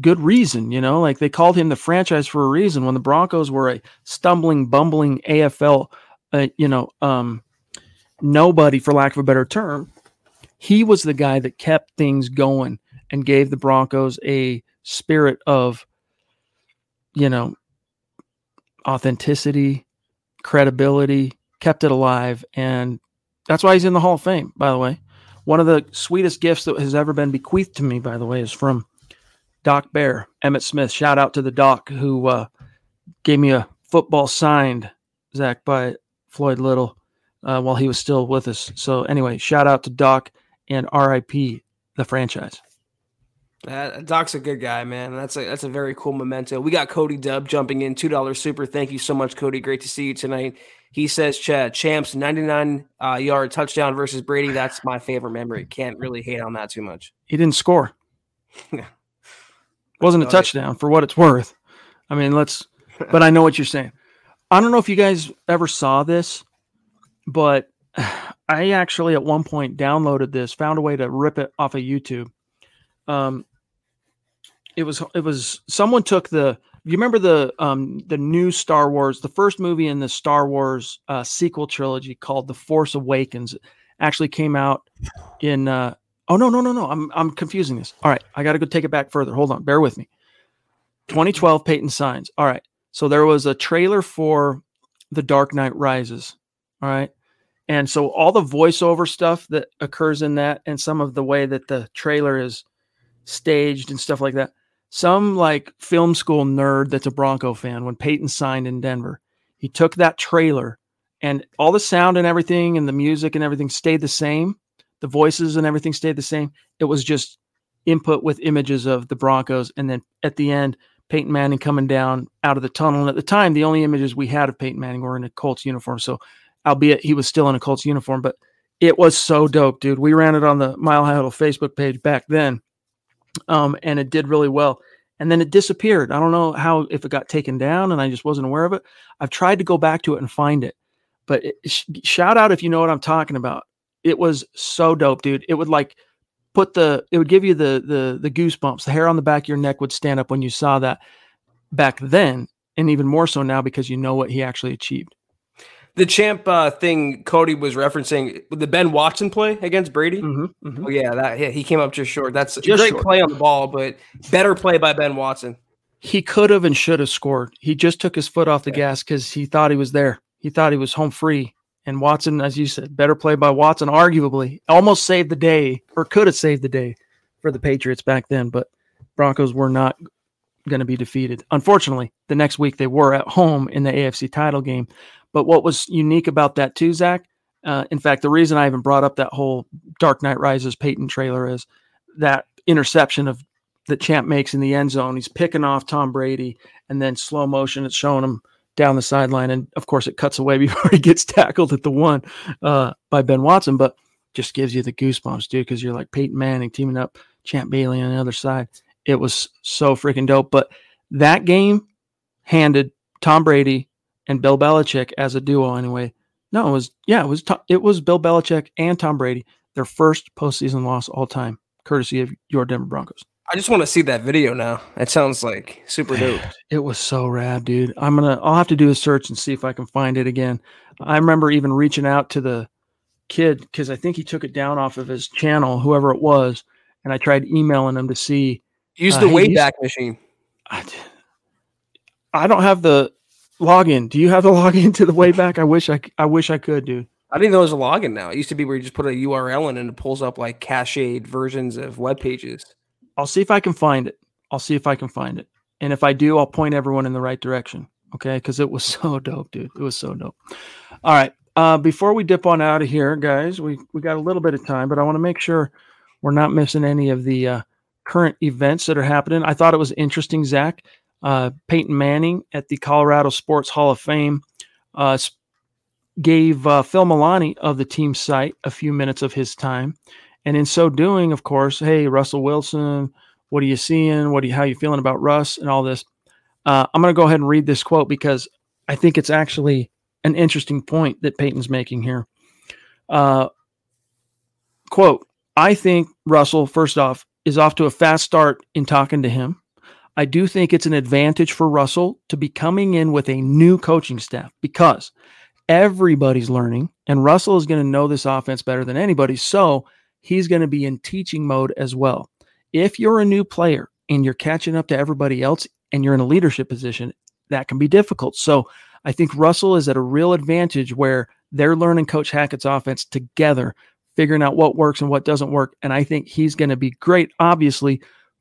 good reason, you know, like they called him the franchise for a reason when the Broncos were a stumbling, bumbling AFL, uh, you know, um, nobody for lack of a better term. He was the guy that kept things going and gave the Broncos a spirit of, you know, authenticity, credibility, kept it alive. And that's why he's in the Hall of Fame, by the way. One of the sweetest gifts that has ever been bequeathed to me, by the way, is from Doc Bear, Emmett Smith. Shout out to the doc who uh, gave me a football signed, Zach, by Floyd Little uh, while he was still with us. So, anyway, shout out to Doc and RIP the franchise. Uh, Doc's a good guy, man. That's a that's a very cool memento. We got Cody Dub jumping in two dollars super. Thank you so much, Cody. Great to see you tonight. He says, "Chad champs ninety nine uh, yard touchdown versus Brady. That's my favorite memory. Can't really hate on that too much. He didn't score. Wasn't a touchdown for what it's worth. I mean, let's. But I know what you're saying. I don't know if you guys ever saw this, but I actually at one point downloaded this, found a way to rip it off of YouTube. Um, it was it was someone took the you remember the um the new Star Wars, the first movie in the Star Wars uh, sequel trilogy called The Force Awakens, actually came out in uh oh no no no no I'm I'm confusing this. All right, I got to go take it back further. Hold on, bear with me. 2012 Peyton Signs. All right. So there was a trailer for The Dark Knight Rises. All right. And so all the voiceover stuff that occurs in that and some of the way that the trailer is staged and stuff like that. Some like film school nerd that's a Bronco fan when Peyton signed in Denver, he took that trailer and all the sound and everything and the music and everything stayed the same. The voices and everything stayed the same. It was just input with images of the Broncos. And then at the end, Peyton Manning coming down out of the tunnel. And at the time, the only images we had of Peyton Manning were in a Colts uniform. So, albeit he was still in a Colts uniform, but it was so dope, dude. We ran it on the Mile High Huddle Facebook page back then, um, and it did really well. And then it disappeared. I don't know how if it got taken down, and I just wasn't aware of it. I've tried to go back to it and find it, but it, sh- shout out if you know what I'm talking about. It was so dope, dude. It would like put the it would give you the the the goosebumps the hair on the back of your neck would stand up when you saw that back then and even more so now because you know what he actually achieved the champ uh, thing Cody was referencing the Ben Watson play against Brady. Mm-hmm, mm-hmm. Oh yeah, that yeah, he came up just short. That's just a great short. play on the ball, but better play by Ben Watson. He could have and should have scored. He just took his foot off the yeah. gas because he thought he was there. He thought he was home free, and Watson, as you said, better play by Watson, arguably almost saved the day or could have saved the day for the Patriots back then. But Broncos were not going to be defeated. Unfortunately, the next week they were at home in the AFC title game. But what was unique about that too, Zach? Uh, in fact, the reason I even brought up that whole Dark Knight Rises Peyton trailer is that interception of that Champ makes in the end zone. He's picking off Tom Brady, and then slow motion, it's showing him down the sideline. And of course, it cuts away before he gets tackled at the one uh, by Ben Watson, but just gives you the goosebumps, dude, because you're like Peyton Manning teaming up Champ Bailey on the other side. It was so freaking dope. But that game handed Tom Brady and Bill Belichick as a duo, anyway. No, it was yeah, it was it was Bill Belichick and Tom Brady, their first postseason loss all time, courtesy of your Denver Broncos. I just want to see that video now. It sounds like super dope. It was so rad, dude. I'm gonna I'll have to do a search and see if I can find it again. I remember even reaching out to the kid because I think he took it down off of his channel, whoever it was, and I tried emailing him to see. Use uh, the uh, Wayback Machine. I, I don't have the login. Do you have the login to the Wayback? I wish I I wish I could, dude. I didn't know there's a login now. It used to be where you just put a URL in and it pulls up like cached versions of web pages. I'll see if I can find it. I'll see if I can find it. And if I do, I'll point everyone in the right direction. Okay. Cause it was so dope, dude. It was so dope. All right. Uh, before we dip on out of here, guys, we, we got a little bit of time, but I want to make sure we're not missing any of the uh, current events that are happening. I thought it was interesting, Zach. Uh, Peyton Manning at the Colorado Sports Hall of Fame uh, gave uh, Phil Milani of the team site a few minutes of his time. And in so doing, of course, hey, Russell Wilson, what are you seeing? What are you, how are you feeling about Russ and all this? Uh, I'm going to go ahead and read this quote because I think it's actually an interesting point that Peyton's making here. Uh, quote, I think Russell, first off, is off to a fast start in talking to him. I do think it's an advantage for Russell to be coming in with a new coaching staff because everybody's learning and Russell is going to know this offense better than anybody. So he's going to be in teaching mode as well. If you're a new player and you're catching up to everybody else and you're in a leadership position, that can be difficult. So I think Russell is at a real advantage where they're learning Coach Hackett's offense together, figuring out what works and what doesn't work. And I think he's going to be great, obviously,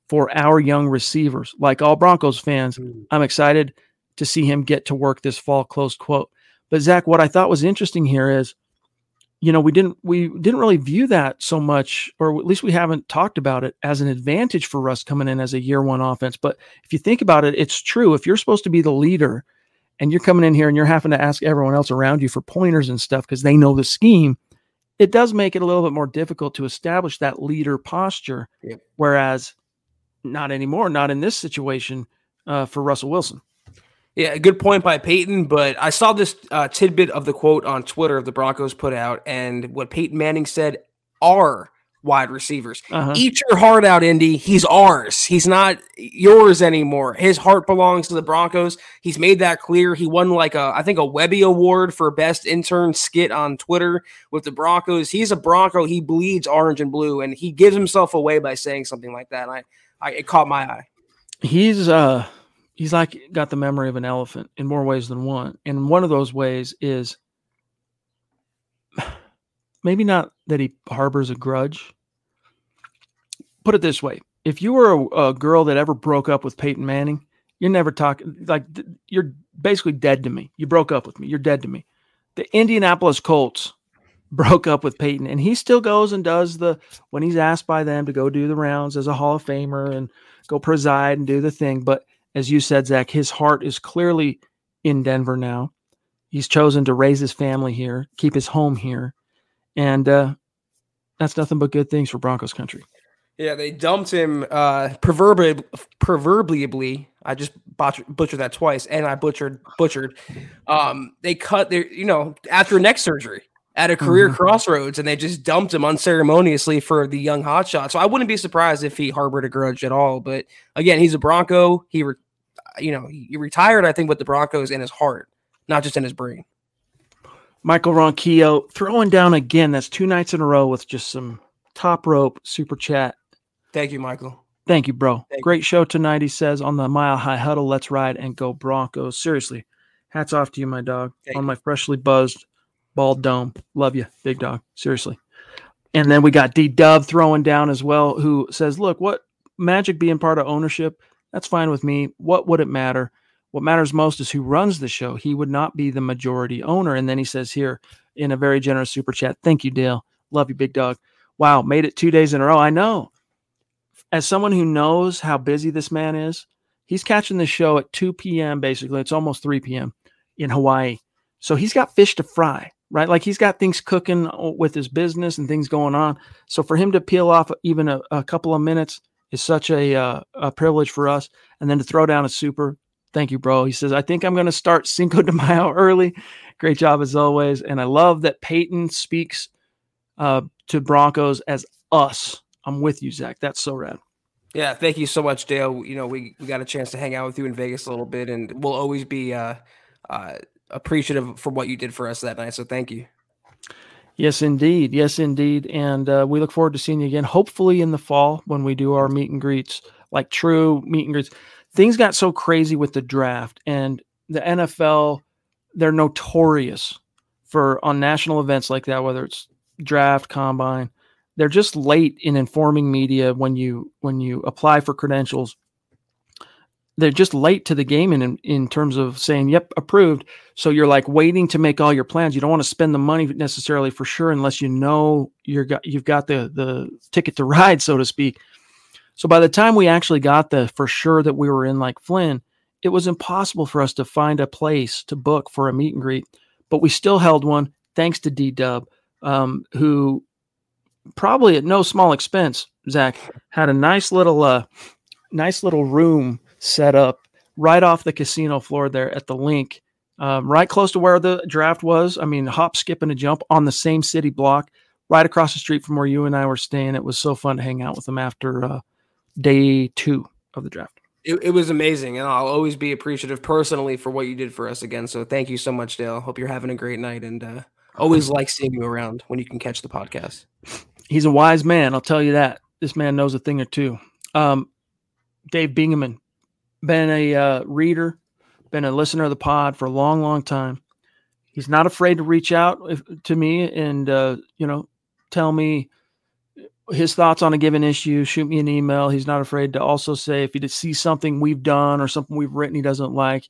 for our young receivers. Like all Broncos fans, mm. I'm excited to see him get to work this fall, close quote. But Zach, what I thought was interesting here is you know, we didn't we didn't really view that so much, or at least we haven't talked about it as an advantage for Russ coming in as a year one offense. But if you think about it, it's true. If you're supposed to be the leader and you're coming in here and you're having to ask everyone else around you for pointers and stuff because they know the scheme, it does make it a little bit more difficult to establish that leader posture. Yep. Whereas not anymore, not in this situation uh, for Russell Wilson. Yeah, good point by Peyton. But I saw this uh, tidbit of the quote on Twitter of the Broncos put out, and what Peyton Manning said are wide receivers. Uh-huh. Eat your heart out, Indy. He's ours. He's not yours anymore. His heart belongs to the Broncos. He's made that clear. He won like a, I think, a Webby Award for best intern skit on Twitter with the Broncos. He's a Bronco. He bleeds orange and blue, and he gives himself away by saying something like that. And I, I, it caught my eye. He's uh he's like got the memory of an elephant in more ways than one. And one of those ways is maybe not that he harbors a grudge. Put it this way: if you were a, a girl that ever broke up with Peyton Manning, you're never talking like you're basically dead to me. You broke up with me. You're dead to me. The Indianapolis Colts broke up with Peyton, and he still goes and does the when he's asked by them to go do the rounds as a Hall of Famer and go preside and do the thing. But as you said, Zach, his heart is clearly in Denver now. He's chosen to raise his family here, keep his home here, and uh, that's nothing but good things for Broncos country. Yeah, they dumped him uh proverbially proverbially. I just butchered, butchered that twice and I butchered butchered. Um they cut their you know after neck surgery at a career Mhm. crossroads and they just dumped him unceremoniously for the young hotshot. So I wouldn't be surprised if he harbored a grudge at all, but again, he's a Bronco. He re- you know, he retired I think with the Broncos in his heart, not just in his brain. Michael Ronquillo throwing down again. That's two nights in a row with just some top rope super chat. Thank you, Michael. Thank you, bro. Thank you. Great show tonight. He says on the Mile High Huddle. Let's ride and go Broncos. Seriously, hats off to you, my dog. Thank on you. my freshly buzzed bald dome. Love you, big dog. Seriously. And then we got D Dub throwing down as well, who says, "Look, what Magic being part of ownership, that's fine with me. What would it matter? What matters most is who runs the show. He would not be the majority owner." And then he says here in a very generous super chat, "Thank you, Dale. Love you, big dog. Wow, made it two days in a row. I know. As someone who knows how busy this man is, he's catching the show at 2 p.m. Basically, it's almost 3 p.m. in Hawaii. So he's got fish to fry, right? Like he's got things cooking uh, with his business and things going on. So for him to peel off even a, a couple of minutes is such a, uh, a privilege for us. And then to throw down a super, thank you, bro. He says, I think I'm going to start Cinco de Mayo early. Great job as always. And I love that Peyton speaks uh, to Broncos as us. I'm with you, Zach. That's so rad. Yeah, thank you so much, Dale. You know, we, we got a chance to hang out with you in Vegas a little bit, and we'll always be uh, uh, appreciative for what you did for us that night. So thank you. Yes, indeed. Yes, indeed. And uh, we look forward to seeing you again, hopefully in the fall when we do our meet and greets, like true meet and greets. Things got so crazy with the draft and the NFL, they're notorious for on national events like that, whether it's draft, combine, they're just late in informing media when you when you apply for credentials. They're just late to the game in in terms of saying, "Yep, approved." So you're like waiting to make all your plans. You don't want to spend the money necessarily for sure unless you know you're got you've got the the ticket to ride, so to speak. So by the time we actually got the for sure that we were in like Flynn, it was impossible for us to find a place to book for a meet and greet. But we still held one thanks to D Dub, um, who probably at no small expense, Zach, had a nice little uh nice little room set up right off the casino floor there at the link um, right close to where the draft was. I mean, hop, skip, and a jump on the same city block, right across the street from where you and I were staying. It was so fun to hang out with them after uh, day two of the draft. It, it was amazing, and I'll always be appreciative personally for what you did for us again. So thank you so much, Dale. Hope you're having a great night, and uh, always like seeing you around when you can catch the podcast. He's a wise man, I'll tell you that. This man knows a thing or two. Um, Dave Bingaman, been a uh, reader, been a listener of the pod for a long, long time. He's not afraid to reach out if, to me and uh, you know tell me his thoughts on a given issue. Shoot me an email. He's not afraid to also say if he sees something we've done or something we've written he doesn't like,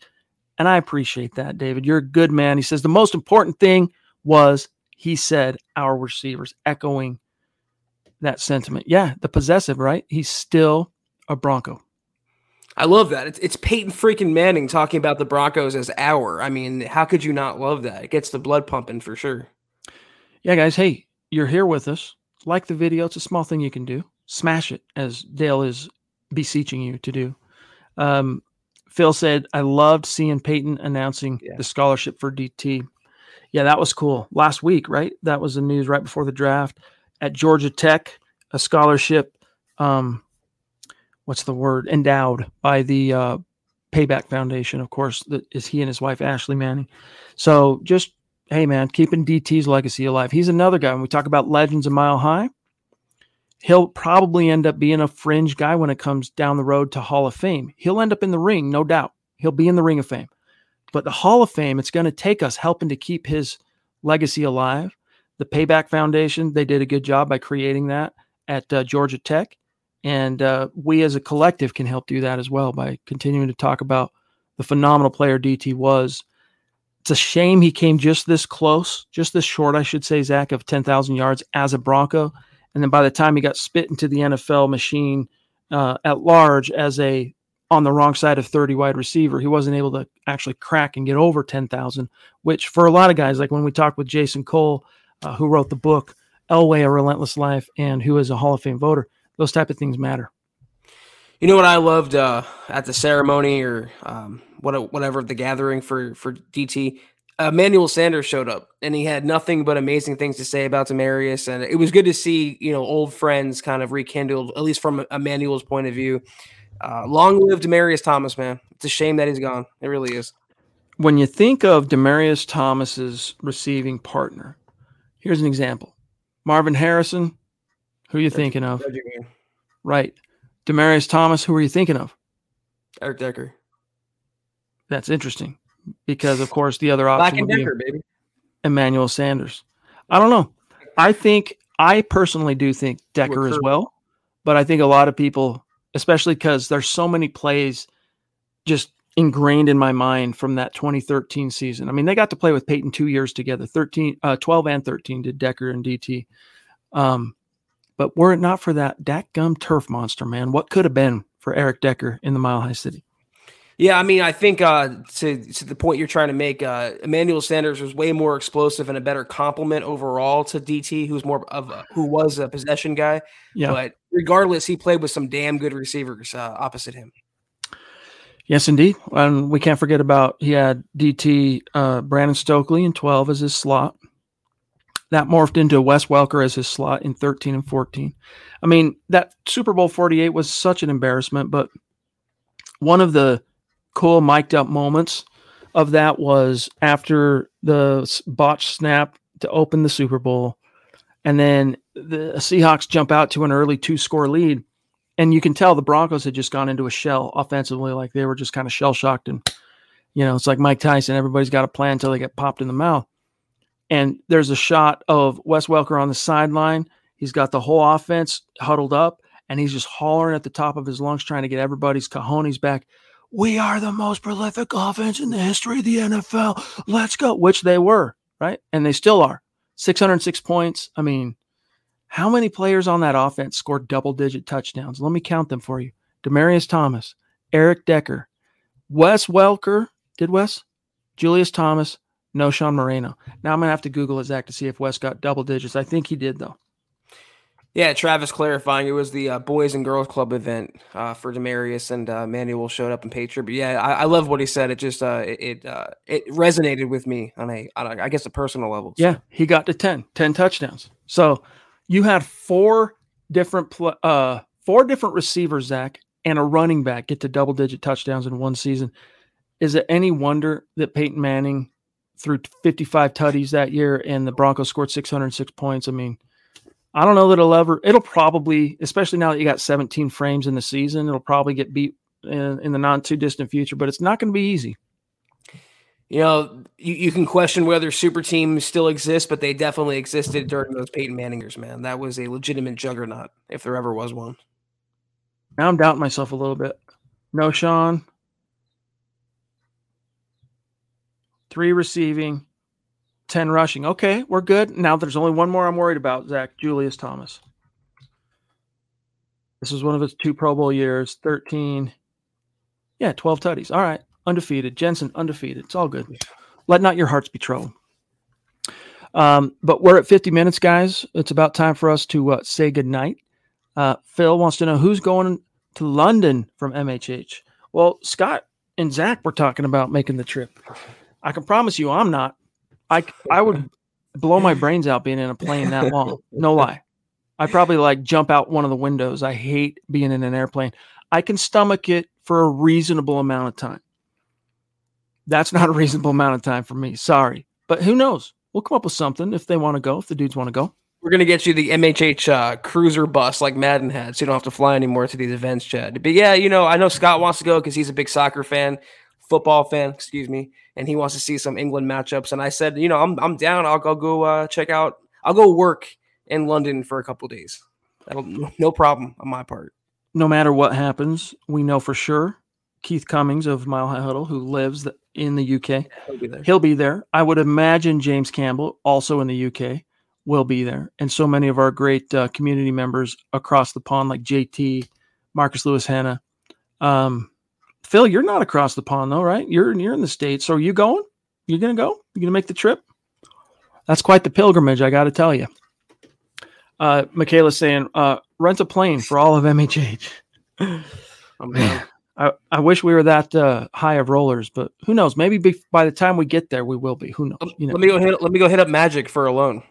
and I appreciate that, David. You're a good man. He says the most important thing was he said our receivers, echoing that sentiment. Yeah, the possessive, right? He's still a Bronco. I love that. It's, it's Peyton freaking Manning talking about the Broncos as our. I mean, how could you not love that? It gets the blood pumping for sure. Yeah, guys. Hey, you're here with us. Like the video. It's a small thing you can do. Smash it, as Dale is beseeching you to do. Um, Phil said, I loved seeing Peyton announcing yeah. the scholarship for DT. Yeah, that was cool. Last week, right? That was the news right before the draft. At Georgia Tech, a scholarship, um, what's the word? Endowed by the uh, PeyBack Foundation, of course, that is he and his wife, Ashley Manning. So just, hey, man, keeping DT's legacy alive. He's another guy. When we talk about legends a mile high, he'll probably end up being a fringe guy when it comes down the road to Hall of Fame. He'll end up in the ring, no doubt. He'll be in the Ring of Fame. But the Hall of Fame, it's going to take us helping to keep his legacy alive. The PeyBack Foundation, they did a good job by creating that at uh, Georgia Tech. And uh, we as a collective can help do that as well by continuing to talk about the phenomenal player DT was. It's a shame he came just this close, just this short, I should say, Zach, of 10,000 yards as a Bronco. And then by the time he got spit into the NFL machine uh, at large as a on the wrong side of 30 wide receiver, he wasn't able to actually crack and get over 10,000, which for a lot of guys, like when we talked with Jason Cole, uh, who wrote the book Elway, A Relentless Life, and who is a Hall of Fame voter, those type of things matter. You know what I loved uh, at the ceremony or um, whatever the gathering for for DT Emmanuel Sanders showed up and he had nothing but amazing things to say about Demaryius. And it was good to see, you know, old friends kind of rekindled, at least from Emmanuel's point of view. Uh, long live Demaryius Thomas, man. It's a shame that he's gone. It really is. When you think of Demaryius Thomas's receiving partner, here's an example Marvin Harrison, who are you thinking of? Right. Demaryius Thomas, who are you thinking of? Eric Decker. That's interesting because of course the other option would Decker, be baby. Emmanuel Sanders. I don't know. I think I personally do think Decker as well, but I think a lot of people, especially because there's so many plays just ingrained in my mind from that 2013 season. I mean, they got to play with Peyton two years together, 13, uh, 12 and 13 did Decker and DT. Um, but were it not for that Dak Gum turf monster, man, what could have been for Eric Decker in the Mile High City? Yeah, I mean, I think uh, to to the point you're trying to make, uh, Emmanuel Sanders was way more explosive and a better complement overall to DT, who's more of a, who was a possession guy. Yeah. But regardless, he played with some damn good receivers uh, opposite him. Yes, indeed. And we can't forget about he had DT uh, Brandon Stokley in 12 as his slot. That morphed into Wes Welker as his slot in 13 and 14. I mean, that Super Bowl 48 was such an embarrassment, but one of the cool mic'd up moments of that was after the botch snap to open the Super Bowl, and then the Seahawks jump out to an early two score lead. And you can tell the Broncos had just gone into a shell offensively, like they were just kind of shell shocked. And, you know, it's like Mike Tyson, everybody's got a plan until they get popped in the mouth. And there's a shot of Wes Welker on the sideline. He's got the whole offense huddled up, and he's just hollering at the top of his lungs, trying to get everybody's cojones back we are the most prolific offense in the history of the NFL. Let's go, which they were, right? And they still are. 606 points. I mean, how many players on that offense scored double digit touchdowns? Let me count them for you. Demaryius Thomas, Eric Decker, Wes Welker, did Wes? Julius Thomas, Knowshon Moreno. Now I'm going to have to Google his act to see if Wes got double digits. I think he did, though. Yeah, Travis clarifying it was the uh, Boys and Girls Club event uh, for Demaryius and uh, Manuel showed up in Patriot. But yeah, I, I love what he said. It just uh, it it, uh, it resonated with me on a, on a I guess a personal level. So. Yeah, he got to 10, 10 touchdowns. So you had four different pl- uh four different receivers, Zach, and a running back get to double digit touchdowns in one season. Is it any wonder that Peyton Manning threw 55 tutties that year and the Broncos scored 606 points? I mean I don't know that it'll ever. It'll probably, especially now that you got 17 frames in the season, it'll probably get beat in, in the not too distant future. But it's not going to be easy. You know, you, you can question whether super teams still exist, but they definitely existed during those Peyton Manningers. Man, that was a legitimate juggernaut if there ever was one. Now I'm doubting myself a little bit. Knowshon. Three receiving, 10 rushing. Okay, we're good. Now there's only one more I'm worried about, Zach Julius Thomas. This is one of his two Pro Bowl years, 13. Yeah, 12 tutties. All right. Undefeated. Jensen, undefeated. It's all good. Let not your hearts be troubled. Um, but we're at 50 minutes, guys. It's about time for us to uh, say goodnight. Uh, Phil wants to know who's going to London from MHH. Well, Scott and Zach were talking about making the trip. I can promise you, I'm not. I I would blow my brains out being in a plane that long. No lie. I probably like jump out one of the windows. I hate being in an airplane. I can stomach it for a reasonable amount of time. That's not a reasonable amount of time for me. Sorry. But who knows? We'll come up with something if they want to go, if the dudes want to go. We're gonna get you the MHH uh, cruiser bus like Madden had, so you don't have to fly anymore to these events, Chad. But yeah, you know, I know Scott wants to go because he's a big soccer fan, football fan, excuse me, and he wants to see some England matchups. And I said, you know, I'm I'm down. I'll, I'll go uh, check out. I'll go work in London for a couple days. That'll no problem on my part. No matter what happens, we know for sure Keith Cummings of Mile High Huddle, who lives in the UK, He'll be there. he'll be there. I would imagine James Campbell, also in the UK, will be there, and so many of our great uh, community members across the pond, like JT, Marcus Lewis Hanna. Um, Phil, you're not across the pond though, right? You're you're in the states. So are you going? You're gonna go? You're gonna make the trip? That's quite the pilgrimage, I got to tell you. Uh, Michaela's saying, uh, rent a plane for all of MHH. I'm down. I, I wish we were that uh, high of rollers, but who knows? Maybe be, by the time we get there, we will be. Who knows? You know, Let me go hit. Let me go hit up Magic for a loan.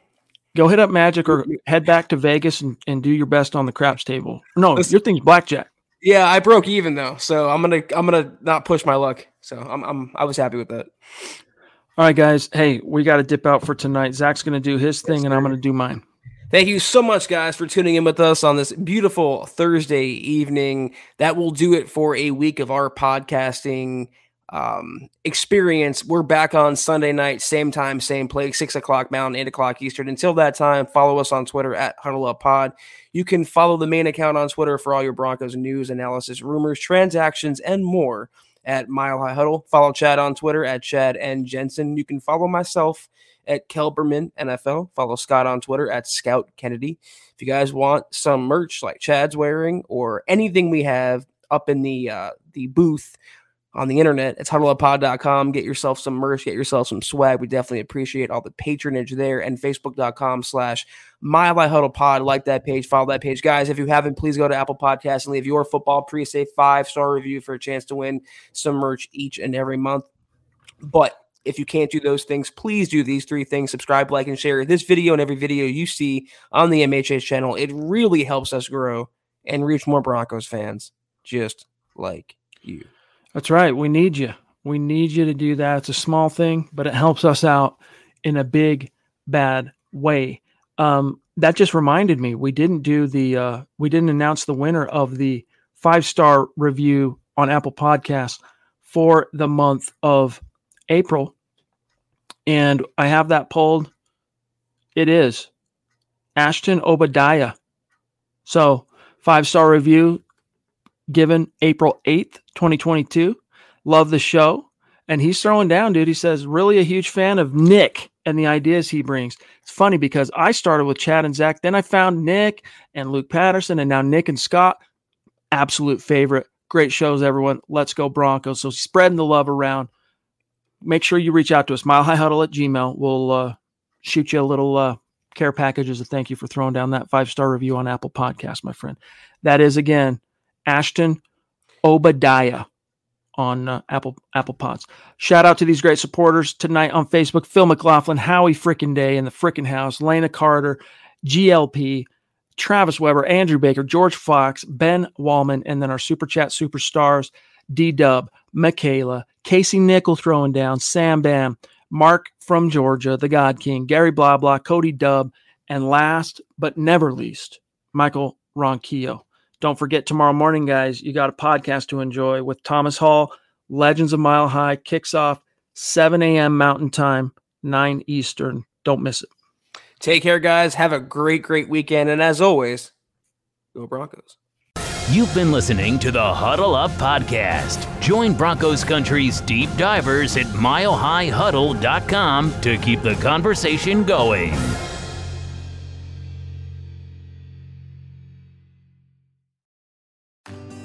go hit up Magic or head back to Vegas and, and do your best on the craps table. No, Listen- your thing's blackjack. Yeah, I broke even though, so I'm gonna I'm gonna not push my luck. So I'm I'm I was happy with that. All right, guys. Hey, we got to dip out for tonight. Zach's going to do his thing, and I'm going to do mine. Thank you so much, guys, for tuning in with us on this beautiful Thursday evening. That will do it for a week of our podcasting um, experience. We're back on Sunday night, same time, same place, six o'clock Mountain, eight o'clock Eastern. Until that time, follow us on Twitter at Huddle Up Pod. You can follow the main account on Twitter for all your Broncos news, analysis, rumors, transactions, and more at Mile High Huddle. Follow Chad on Twitter at Chad and Jensen. You can follow myself at Kelberman NFL. Follow Scott on Twitter at Scout Kennedy. If you guys want some merch like Chad's wearing or anything we have up in the uh, the booth on the internet, it's huddleuppod.com. Get yourself some merch, get yourself some swag. We definitely appreciate all the patronage there and facebook.com slash High Huddle Pod. Like that page, follow that page. Guys, if you haven't, please go to Apple Podcasts and leave your football pre-save five-star review for a chance to win some merch each and every month. But if you can't do those things, please do these three things subscribe, like, and share this video and every video you see on the MHH channel. It really helps us grow and reach more Broncos fans just like you. That's right. We need you. We need you to do that. It's a small thing, but it helps us out in a big, bad way. Um, that just reminded me we didn't do the uh, we didn't announce the winner of the five star review on Apple Podcasts for the month of April, and I have that pulled. It is Ashton Obadiah. So five star review given April 8th, 2022. Love the show. And he's throwing down, dude. He says, really a huge fan of Nick and the ideas he brings. It's funny because I started with Chad and Zach. Then I found Nick and Luke Patterson, and now Nick and Scott. Absolute favorite. Great shows, everyone. Let's go Broncos. So spreading the love around. Make sure you reach out to us, milehighhuddle at gmail. We'll uh, shoot you a little uh, care package as a thank you for throwing down that five star review on Apple Podcast, my friend. That is, again, Ashton Obadiah on uh, Apple Apple Pods. Shout out to these great supporters tonight on Facebook: Phil McLaughlin, Howie Frickin' Day in the Frickin' House, Lena Carter, GLP, Travis Weber, Andrew Baker, George Fox, Ben Wallman, and then our super chat superstars: D Dub, Michaela, Casey Nickel throwing down, Sam Bam, Mark from Georgia, the God King, Gary Blah Blah, Cody Dub, and last but never least, Michael Ronquillo. Don't forget tomorrow morning, guys, you got a podcast to enjoy with Thomas Hall. Legends of Mile High kicks off 7 a.m. Mountain Time, 9 Eastern. Don't miss it. Take care, guys. Have a great, great weekend. And as always, go Broncos. You've been listening to the Huddle Up Podcast. Join Broncos Country's deep divers at milehighhuddle.com to keep the conversation going.